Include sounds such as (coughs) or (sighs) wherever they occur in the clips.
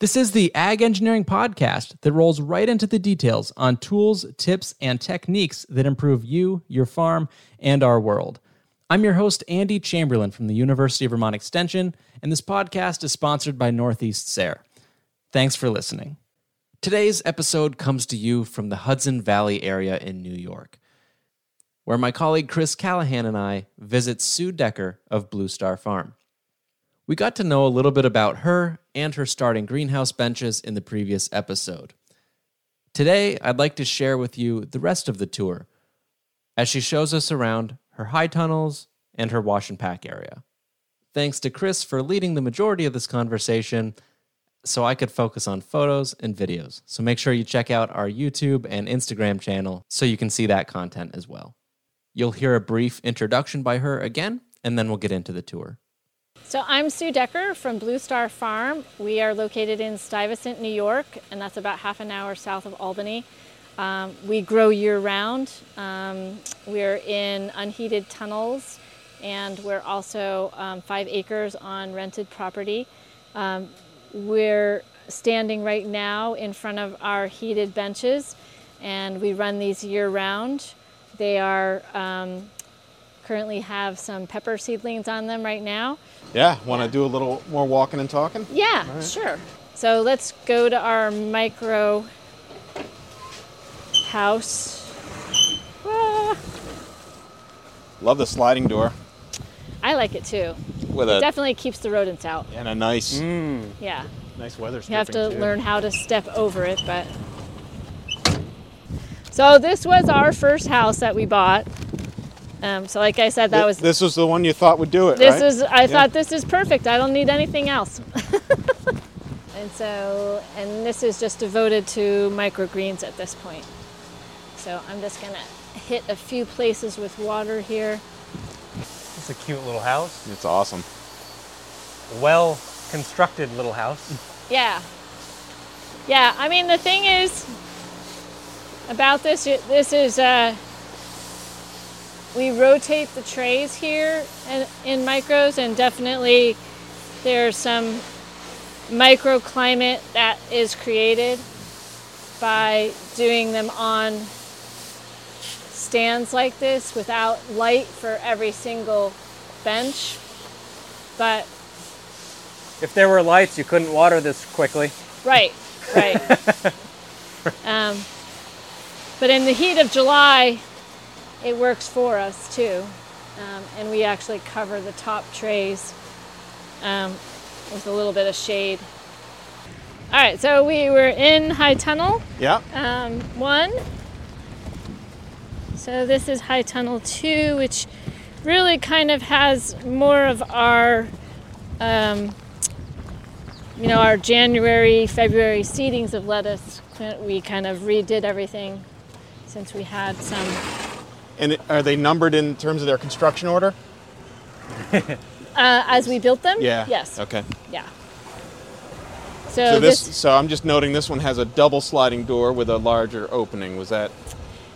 This is the Ag Engineering Podcast that rolls right into the details on tools, tips, and techniques that improve you, your farm, and our world. I'm your host, Andy Chamberlain from the University of Vermont Extension, and this podcast is sponsored by Northeast SARE. Thanks for listening. Today's episode comes to you from the Hudson Valley area in New York, where my colleague Chris Callahan and I visit Sue Decker of Blue Star Farm. We got to know a little bit about her and her starting greenhouse benches in the previous episode. Today, I'd like to share with you the rest of the tour as she shows us around her high tunnels and her wash and pack area. Thanks to Chris for leading the majority of this conversation so I could focus on photos and videos. So make sure you check out our YouTube and Instagram channel so you can see that content as well. You'll hear a brief introduction by her again, and then we'll get into the tour. So I'm Sue Decker from Blue Star Farm. We are located in Stuyvesant, New York, and that's about half an hour south of Albany. Um, we grow year round. Um, we're in unheated tunnels, and we're also um, five acres on rented property. Um, we're standing right now in front of our heated benches, and we run these year round. They are um, currently have some pepper seedlings on them right now. Yeah, want to do a little more walking and talking? Yeah, sure. So let's go to our micro house. Ah, Love the sliding door I like it too. with It definitely keeps the rodents out. and a nice Yeah. nice weather. You have to too. learn how to step over it, but. So this was our first house that we bought. Um, so like I said, that Th- was This was the one you thought would do it, This right? is. I Yeah. thought this is perfect. I don't need anything else. (laughs) and so, and this is just devoted to microgreens at this point. So I'm just gonna hit a few places with water here. It's a cute little house. It's awesome. Well constructed little house. (laughs) Yeah. Yeah. I mean, the thing is about this. This is. Uh, we rotate the trays here in, in micros, and definitely there's some microclimate that is created by doing them on stands like this without light for every single bench. But If there were lights, you couldn't water this quickly. Right, right. (laughs) um, but in the heat of July, it works for us too. Um, and we actually cover the top trays um, with a little bit of shade. All right, so we were in High Tunnel Yeah. um, 1. So this is High Tunnel 2, which really kind of has more of our um, you know, our January, February seedings of lettuce, we kind of redid everything since we had some. And are they numbered in terms of their construction order? (laughs) Uh, as we built them? Yeah. Yes. Okay. Yeah. So, So this, this, so I'm just noting this one has a double sliding door with a larger opening. Was that?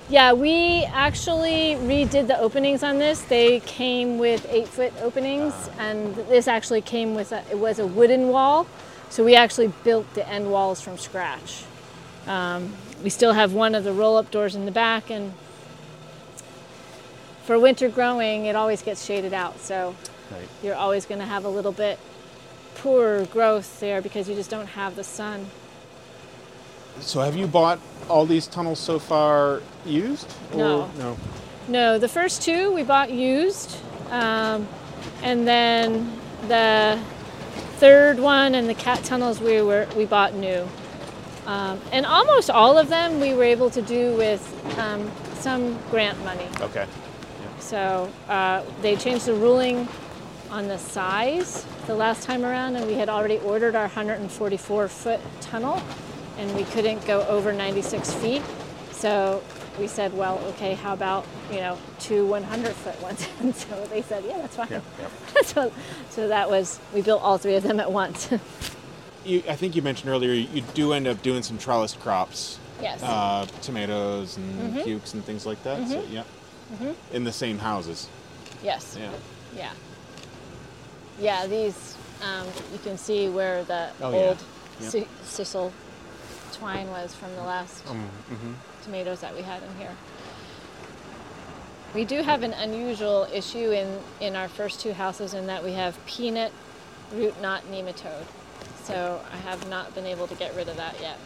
yeah, we actually redid the openings on this. They came with eight foot openings, and this actually came with a, it was a wooden wall. So we actually built the end walls from scratch. Um, we still have one of the roll up doors in the back, and for winter growing, it always gets shaded out. So Right. you're always going to have a little bit poorer growth there because you just don't have the sun. So have you bought all these tunnels so far used? Or- No. No. No, the first two we bought used, um, and then the third one and the cat tunnels we were we bought new, um, and almost all of them we were able to do with um, some grant money. Okay. So uh, they changed the ruling on the size the last time around, and we had already ordered our 144 foot tunnel, and we couldn't go over 96 feet. So we said, well, okay, how about you know two 100 foot ones? (laughs) And so they said, yeah, that's fine. (laughs) So, so that was we built all three of them at once. (laughs) You, I think you mentioned earlier you do end up doing some trellised crops, yes. uh, tomatoes and Mm-hmm. cukes and things like that. So, yeah. In the same houses. yes. Yeah. Yeah. Yeah, these, um, you can see where the Oh, yeah. old Yep. sisal twine was from the last Um, mhm. tomatoes that we had in here. We do have an unusual issue in, in our first two houses in that we have peanut root knot nematode. So I have not been able to get rid of that yet.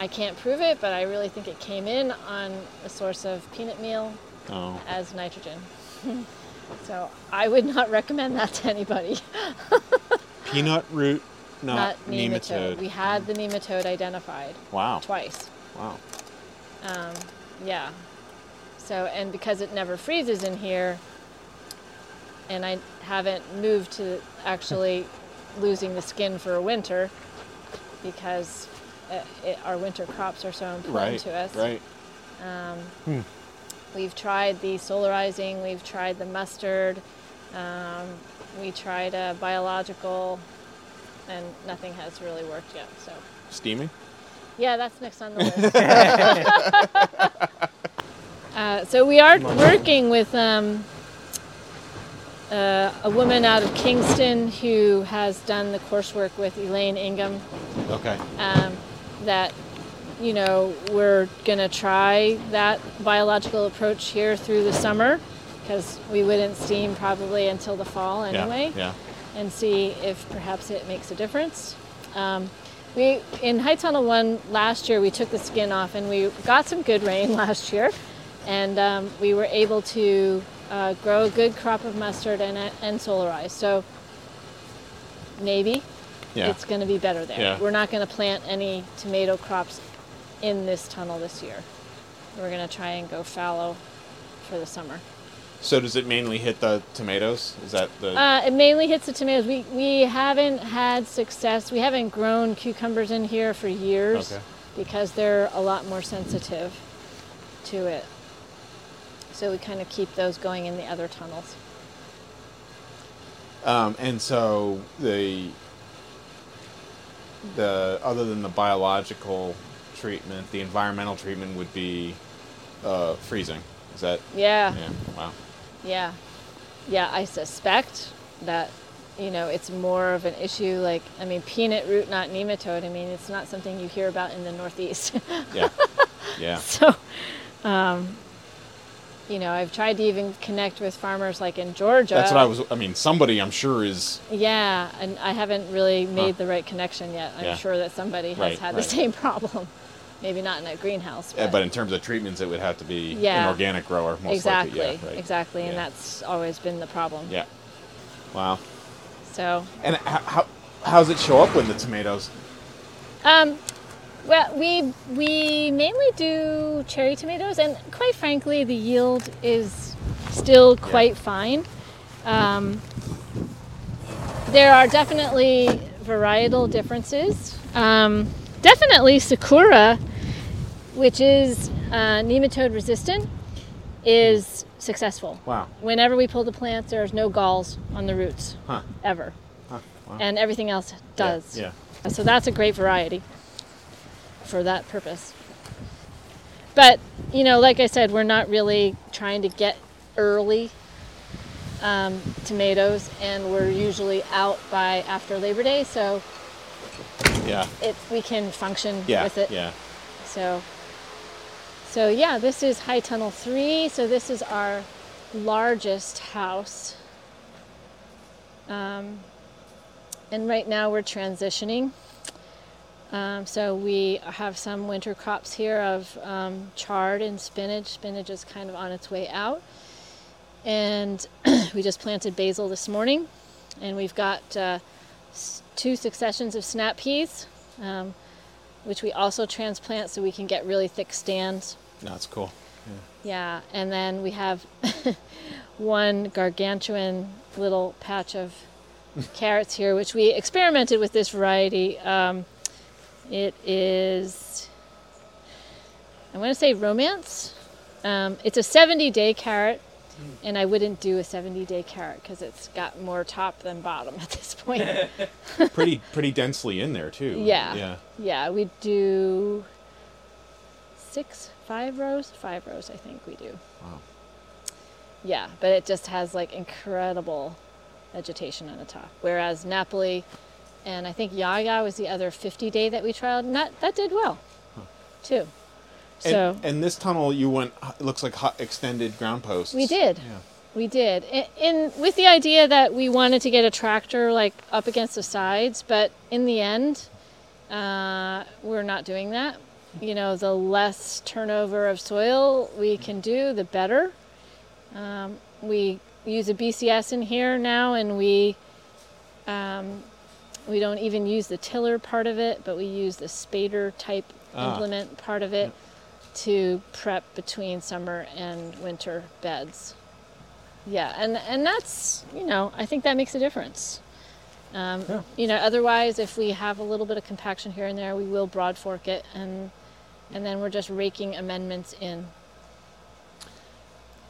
I can't prove it, but I really think it came in on a source of peanut meal Oh. as nitrogen. (laughs) so I would not recommend that to anybody. (laughs) Peanut root, not, Not nematode. We had the nematode identified Wow. twice. Wow. Um, yeah. So, and because it never freezes in here, and I haven't moved to actually losing the skin for a winter because it, it, our winter crops are so important Right. to us. Right. We've tried the solarizing, we've tried the mustard, um, we tried a biological, and nothing has really worked yet. So, Steaming. yeah, that's next on the list. (laughs) (laughs) uh, so we are working with um, uh, a woman out of Kingston who has done the coursework with Elaine Ingham. Okay. Um, that you know we're gonna try that biological approach here through the summer because we wouldn't steam probably until the fall anyway Yeah. and see if perhaps it makes a difference. Um, we in High Tunnel One last year we took the skin off and we got some good rain (laughs) last year, and um, we were able to uh, grow a good crop of mustard and and solarize. So maybe Yeah. it's going to be better there. Yeah. We're not going to plant any tomato crops in this tunnel this year. We're going to try and go fallow for the summer. So does it mainly hit the tomatoes? Is that the? Uh, it mainly hits the tomatoes. We, we haven't had success. We haven't grown cucumbers in here for years Okay. because they're a lot more sensitive to it. So we kind of keep those going in the other tunnels. Um, and so the the other than the biological treatment, the environmental treatment would be uh, freezing. Is that? Yeah, Yeah. Wow. yeah, yeah. I suspect that you know it's more of an issue. Like I mean, peanut root knot nematode. I mean, it's not something you hear about in the Northeast. Yeah. (laughs) Yeah. So, um, you know, I've tried to even connect with farmers like in Georgia. That's what I was. I mean, somebody I'm sure is. Yeah, and I haven't really made Huh. the right connection yet. I'm Yeah. sure that somebody has Right, had right. the same problem. (laughs) Maybe not in a greenhouse, but, But in terms of treatments, it would have to be Yeah. an organic grower, most exactly, likely. Yeah. Right. exactly, and that's always been the problem. Yeah. Wow. So, And how, how how's it show up with the tomatoes? um, well, we we mainly do cherry tomatoes, and quite frankly, the yield is still quite fine. Um, there are definitely varietal differences. Um, definitely Sakura, which is uh, nematode resistant, is successful. Wow. Whenever we pull the plants, there's no galls on the roots Huh. ever, Huh. Wow. and everything else does. Yeah. So that's a great variety for that purpose. But, you know, like I said, we're not really trying to get early um, tomatoes, and we're usually out by after Labor Day, so Yeah. it we can function Yeah. with it. Yeah. So, so yeah, this is High Tunnel Three. So this is our largest house. Um, and right now we're transitioning. Um, so we have some winter crops here of um, chard and spinach. Spinach is kind of on its way out. And (clears throat) we just planted basil this morning. And we've got uh, two successions of snap peas. Um, which we also transplant so we can get really thick stands. That's cool. Yeah, and then we have (laughs) one gargantuan little patch of (laughs) carrots here, which we experimented with this variety. Um, it is, I want to say romance. Um, it's a 70 day carrot, and I wouldn't do a 70 day carrot because it's got more top than bottom (laughs) at this point. (laughs) pretty pretty densely in there too. Yeah. Yeah. Yeah, we do six, five rows, five rows. I think we do. Wow. Yeah, but it just has like incredible vegetation on the top. Whereas Napoli and I think Yaya was the other 50 day that we trialed, and that, that did well, too. And, So and this tunnel, you went. It looks like hot extended ground posts. we did. Yeah. We did. In, in with the idea that we wanted to get a tractor like up against the sides, but in the end, uh, we're not doing that. You know, the less turnover of soil we can do, the better. Um, we use a BCS in here now, and we um, we don't even use the tiller part of it, but we use the spader type Ah. implement part of it to prep between summer and winter beds. Yeah, and and that's you know I think that makes a difference. Um, Yeah. You know, otherwise, if we have a little bit of compaction here and there, we will broad fork it, and and then we're just raking amendments in.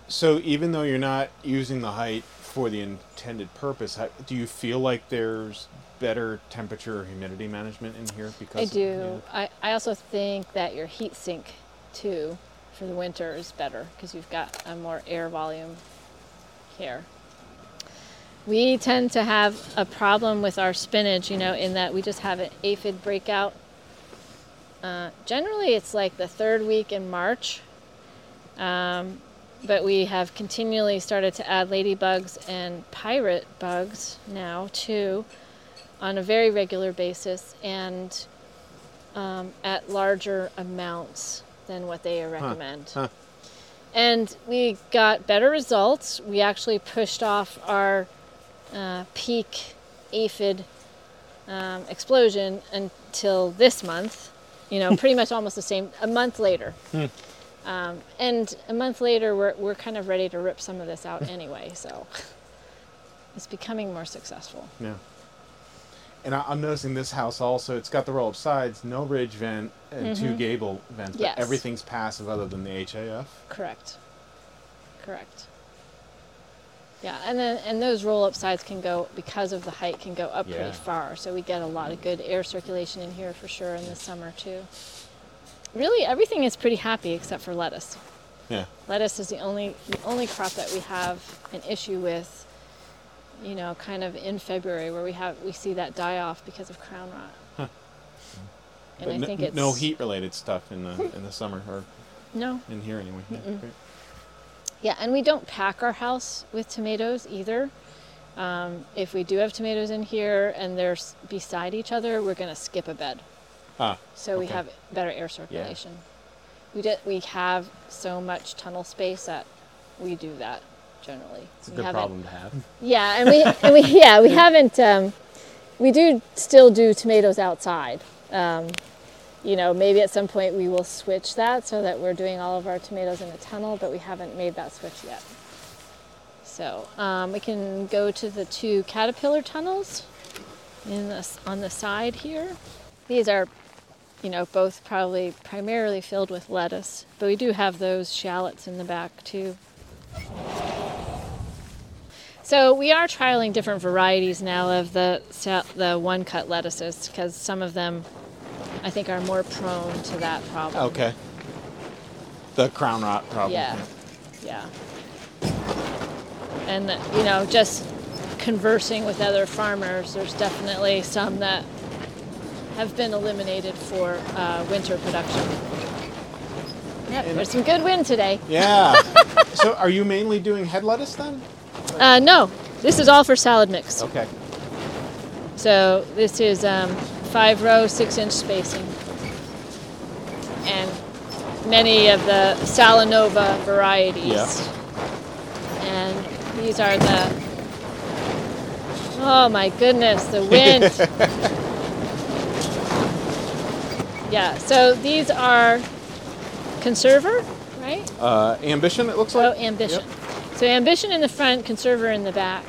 So even though you're not using the height for the intended purpose, do you feel like there's better temperature or humidity management in here because I of- do. I, I also think that your heat sink too for the winter is better because you've got a more air volume here. We tend to have a problem with our spinach, you know, in that we just have an aphid breakout. Uh, generally, it's like the third week in March, um, but we have continually started to add ladybugs and pirate bugs now too on a very regular basis and um, at larger amounts than what they recommend. Huh. And we got better results. We actually pushed off our uh, peak aphid um, explosion until this month. You know, (laughs) pretty much almost the same, a month later. Um, and a month later, we're, we're kind of ready to rip some of this out anyway, so (laughs) it's becoming more successful. Yeah. And I, I'm noticing this house also. It's got the roll-up sides, no ridge vent, and two gable vents. Mm-hmm. Yes. But everything's passive other than the HAF. Correct. Correct. Yeah, and then and those roll up sides can go because of the height can go up Yeah. pretty far. So we get a lot of good air circulation in here for sure in the summer too. Really everything is pretty happy except for lettuce. Yeah. Lettuce is the only the only crop that we have an issue with, you know, kind of in February where we have we see that die off because of crown rot. And But I n- think it's no heat-related stuff in the in the summer or No. in here anyway. Yeah. Yeah, and we don't pack our house with tomatoes either. Um, if we do have tomatoes in here and they're s- beside each other, we're going to skip a bed. Ah, So we have better air circulation. We did, we have so much tunnel space that we do that generally. It's a We good problem to have. Yeah, and we, (laughs) and we yeah we haven't. Um, we do still do tomatoes outside. Um, you know, maybe at some point we will switch that so that we're doing all of our tomatoes in a tunnel, but we haven't made that switch yet. So um, we can go to the two caterpillar tunnels in the, on the side here. These are, you know, both probably primarily filled with lettuce, but we do have those shallots in the back too. So we are trialing different varieties now of the the one cut lettuces because some of them I think are more prone to that problem. Okay. The crown rot problem. Yeah, yeah. And you know, just conversing with other farmers, there's definitely some that have been eliminated for uh, winter production. Yep, there's some good wind today. Yeah. (laughs) so are you mainly doing head lettuce then? Uh, no, this is all for salad mix. Okay. So this is um, five row, six inch spacing. And many of the Salanova varieties. Yeah. And these are the, oh my goodness, the wind. (laughs) yeah, so these are conserver, right? Uh, ambition, it looks like. Oh, ambition. Yep. So ambition in the front, conserver in the back.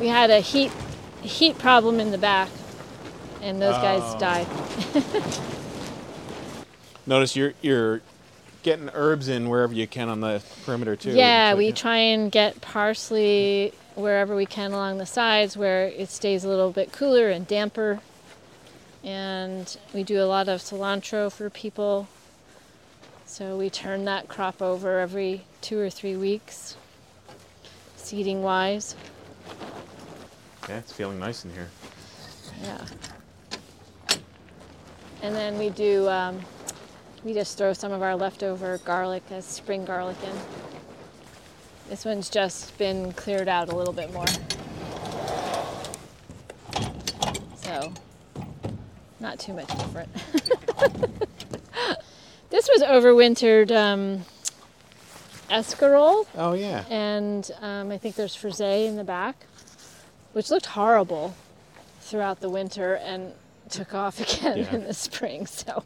We had a heat heat problem in the back, and those guys Oh. died. (laughs) Notice you're you're getting herbs in wherever you can on the perimeter too. Yeah, So, we try and get parsley wherever we can along the sides where it stays a little bit cooler and damper. And we do a lot of cilantro for people. So we turn that crop over every two or three weeks, seeding wise. Yeah, it's feeling nice in here. Yeah. And then we do, um, we just throw some of our leftover garlic as spring garlic in. This one's just been cleared out a little bit more. So, not too much different. (laughs) this was overwintered um, escarole, Oh yeah. and um, I think there's frisee in the back, which looked horrible throughout the winter and took off (laughs) again Yeah. in the spring. So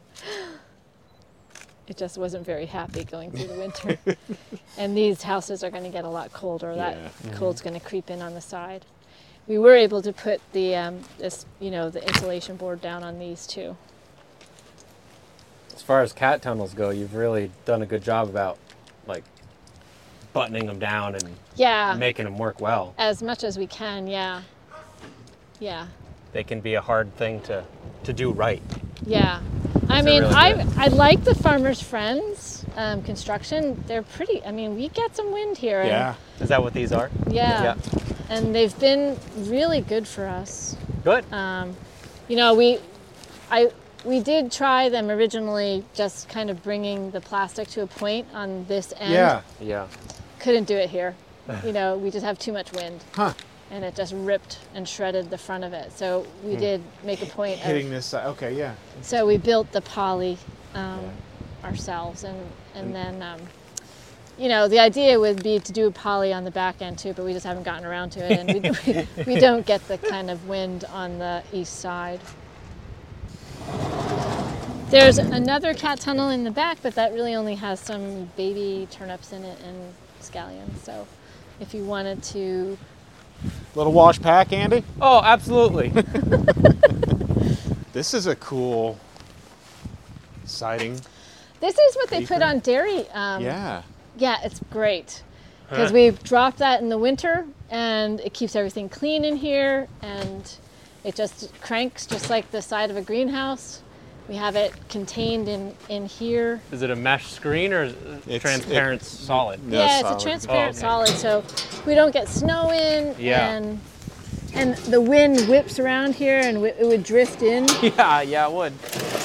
it just wasn't very happy going through the winter. (laughs) and these houses are going to get a lot colder. That Yeah. cold's going to creep in on the side. We were able to put the um, this you know the insulation board down on these too. As far as cat tunnels go, you've really done a good job about like buttoning them down and Yeah, making them work well. as much as we can. Yeah, yeah. They can be a hard thing to to do right. Yeah. I mean, really I. I like the Farmers Friends um, construction. They're pretty. I mean, we get some wind here. and- Yeah. Is that what these are? Yeah. yeah. And they've been really good for us. Good. Um, you know, we, I, we did try them originally, just kind of bringing the plastic to a point on this end. Yeah. yeah. Couldn't do it here. (sighs) You know, we just have too much wind, Huh. and it just ripped and shredded the front of it. So we did make a point of Hitting this side. Okay. Yeah. So we built the poly um, ourselves, and and then um, you know the idea would be to do a poly on the back end too, but we just haven't gotten around to it, and we, we, (laughs) we don't get the kind of wind on the east side. There's another cat tunnel in the back, but that really only has some baby turnips in it and scallions. So if you wanted to, Little wash pack, Andy. Oh, absolutely. (laughs) (laughs) This is a cool siding. this is what they put on dairy. Um, Yeah. Yeah, it's great because we drop that in the winter and it keeps everything clean in here and it just cranks just like the side of a greenhouse. We have it contained in, in here. is it a mesh screen or is It's- transparent it- solid? No, yeah, solid. it's a transparent Oh, okay. solid, so we don't get snow in. Yeah. And and the wind whips around here and it would drift in. (laughs) Yeah, yeah, it would.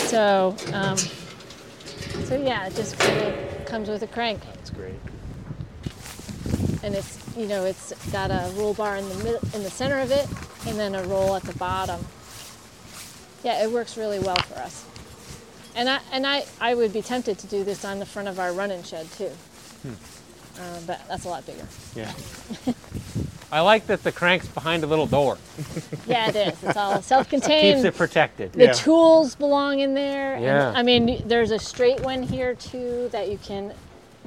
So um, so yeah, it just kind of comes with a crank. That's great. and it's you know it's got a roll bar in the mid- in the center of it and then a roll at the bottom yeah it works really well for us and i and i i would be tempted to do this on the front of our running shed too uh, but that's a lot bigger Yeah. I like that the crank's behind a little door. (laughs) yeah it is it's all self-contained Keeps it protected. the Yeah. tools belong in there Yeah. and, i mean there's a straight one here too that you can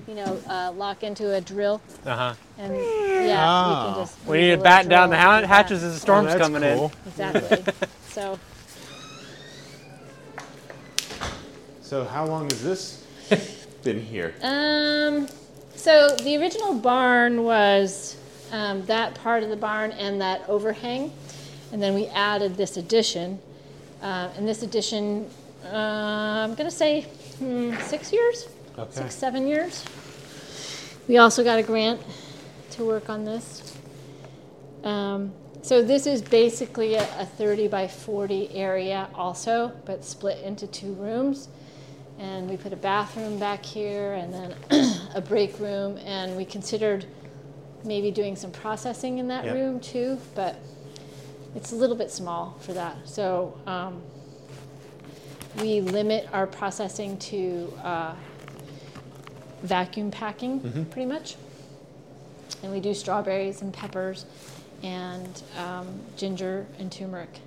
you know uh, lock into a drill Uh huh. and yeah Ah. you can just We need to little batten down the and do hatches as the storm's Oh, that's coming cool. Exactly. (laughs) so So how long has this (laughs) been here? Um, so the original barn was um, that part of the barn and that overhang, and then we added this addition. Uh, and this addition, uh, I'm gonna say hmm, six years, Okay. six seven years. We also got a grant to work on this. Um, so this is basically a, a 30 by 40 area also, but split into two rooms and we put a bathroom back here and then (clears throat) a break room. And we considered maybe doing some processing in that Yep. room too but it's a little bit small for that. So um, we limit our processing to uh, vacuum packing pretty much. And we do strawberries and peppers and um, ginger and turmeric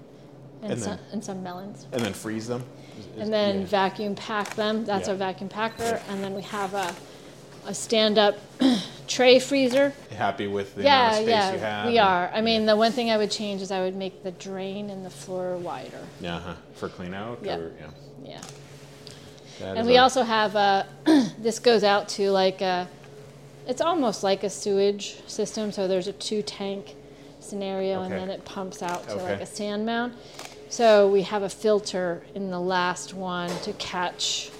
and, And some, then- and some melons. And then freeze them. Is- and then yeah. vacuum pack them. That's Yeah. our vacuum packer. And then we have a, a stand-up (clears throat) tray freezer. happy with the yeah, amount of space yeah, you have. we are. I mean, the one thing I would change is I would make the drain in the floor wider. Yeah. Uh-huh. For clean out. Yep. Or, yeah. Yeah. That And we a- also have a, (clears throat) this goes out to like a, it's almost like a sewage system. So there's a two tank scenario and then it pumps out to Okay. like a sand mound. So we have a filter in the last one to catch,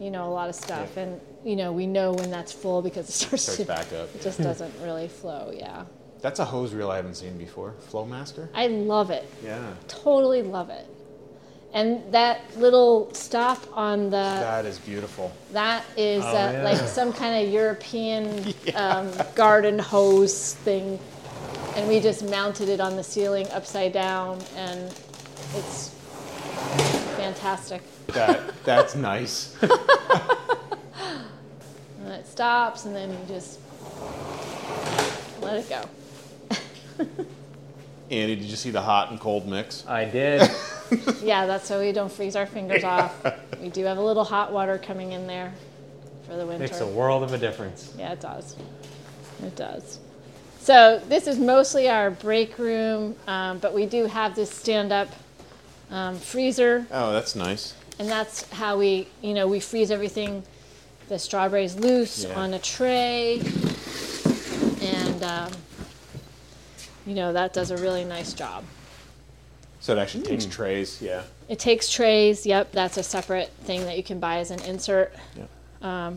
you know, a lot of stuff. Yeah. And, you know, we know when that's full because it starts, starts to, back up. (laughs) it just doesn't really flow. Yeah. That's a hose reel I haven't seen before. Flowmaster. I love it. Yeah. Totally love it. And that little stop on the That is beautiful. that is Oh, uh, yeah. like some kind of European (laughs) um, garden hose thing, and we just mounted it on the ceiling upside down, and it's fantastic. That that's nice. (laughs) (laughs) And it stops, and then you just let it go. (laughs) Andy, did you see the hot and cold mix? I did. Yeah, that's so we don't freeze our fingers off. We do have a little hot water coming in there for the winter. Makes a world of a difference. Yeah, it does. It does. So this is mostly our break room, um, but we do have this stand-up um, freezer, Oh, that's nice. and that's how we, you know, we freeze everything, the strawberries loose Yeah. on a tray, and um, you know that does a really nice job. So it actually takes trays. Yeah. It takes trays. Yep, that's a separate thing that you can buy as an insert. Yeah.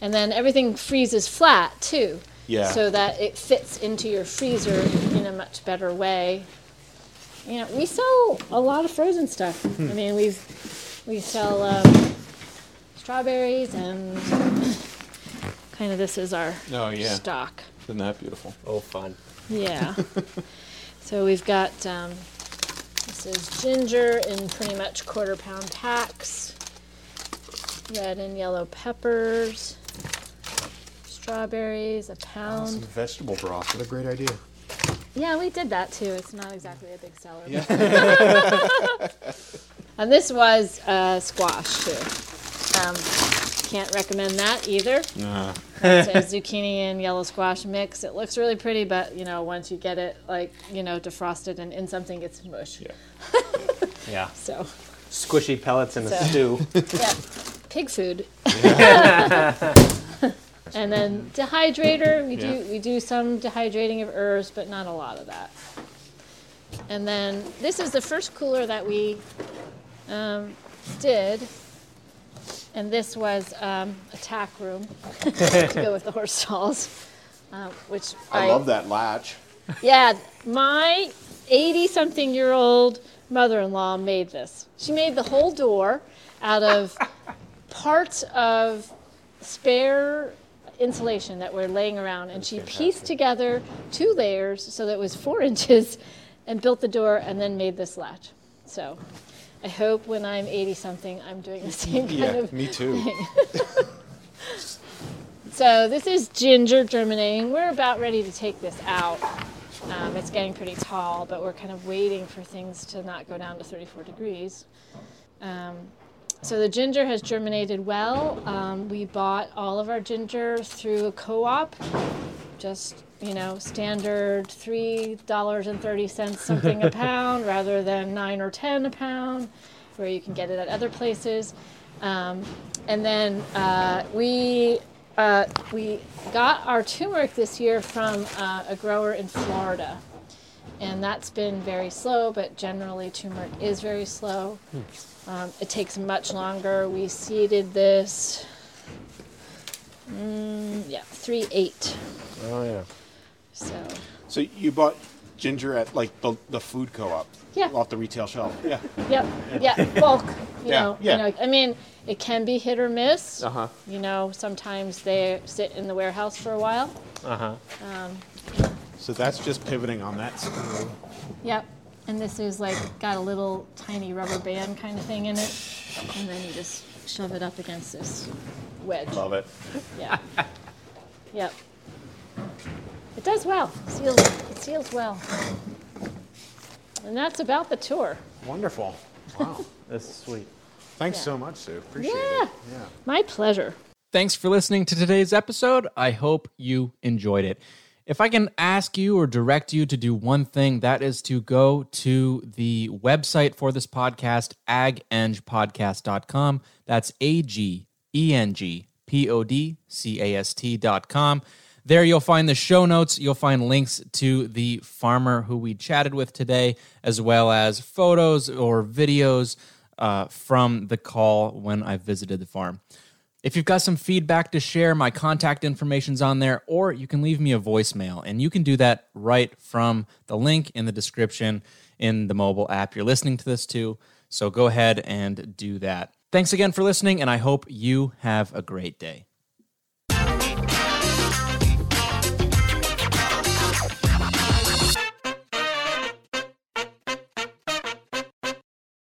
And then everything freezes flat too. Yeah. So that it fits into your freezer in a much better way. You know, we sell a lot of frozen stuff. Hmm. I mean, we've we sell um, strawberries and (coughs) kind of this is our Oh yeah. stock. Isn't that beautiful? Oh, fun. Yeah. (laughs) so we've got um, this is ginger in pretty much quarter pound packs, red and yellow peppers, strawberries, a pound. Some vegetable broth. What a great idea. Yeah, we did that too. It's not exactly a big seller. Yeah. (laughs) And this was uh, squash too. Um, can't recommend that either. Uh, It's a (laughs) zucchini and yellow squash mix. It looks really pretty, but you know, once you get it like you know defrosted and in something, it's mush. yeah. (laughs) Yeah. So, Squishy pellets in a stew. yeah, pig food. And then dehydrator, we Yeah. do we do some dehydrating of herbs, but not a lot of that. And then this is the first cooler that we um, did, and this was um, a tack room (laughs) to go with the horse stalls, uh, which I love that latch. yeah, my 80 something year old mother in law made this. She made the whole door out of (laughs) parts of spare insulation that were laying around, and she pieced together two layers so that it was four (laughs) inches and built the door and then made this latch. So I hope when I'm 80 something, I'm doing the same kind Yeah, of Yeah, me too. (laughs) so this is ginger germinating. We're about ready to take this out. Um, it's getting pretty tall, but we're kind of waiting for things to not go down to 34 degrees. Um, so the ginger has germinated well. Um, we bought all of our ginger through a co-op, just you know, standard three dollars and thirty cents something a (laughs) pound, rather than nine or ten a pound, where you can get it at other places. Um, and then uh, we uh, we got our turmeric this year from uh, a grower in Florida, and that's been very slow. But generally, turmeric is very slow. Um, it takes much longer. We seeded this, mm, yeah, three eight. Oh, yeah. So So you bought ginger at like the, the food co-op. Yeah. Off the retail shelf. Yeah. Yep. Yeah. Bulk. You Yeah, know. yeah. You know. I mean, it can be hit or miss. Uh huh. You know, sometimes they sit in the warehouse for a while. Uh huh. So that's just pivoting on that screw. Yep. And this is like got a little tiny rubber band kind of thing in it, and then you just shove it up against this wedge. Love it. Yeah. (laughs) yep. It does well. Seals. It seals well. And that's about the tour. Wonderful. Wow. (laughs) This is sweet. Thanks Yeah. so much, Sue. Appreciate Yeah. it. Yeah. My pleasure. Thanks for listening to today's episode. I hope you enjoyed it. If I can ask you or direct you to do one thing, that is to go to the website for this podcast, agengpodcast.com. That's A G E N G P O D C A S T.com. There you'll find the show notes. You'll find links to the farmer who we chatted with today, as well as photos or videos uh, from the call when I visited the farm. If you've got some feedback to share, my contact information's on there, or you can leave me a voicemail. And you can do that right from the link in the description in the mobile app you're listening to this to. So go ahead and do that. Thanks again for listening, and I hope you have a great day.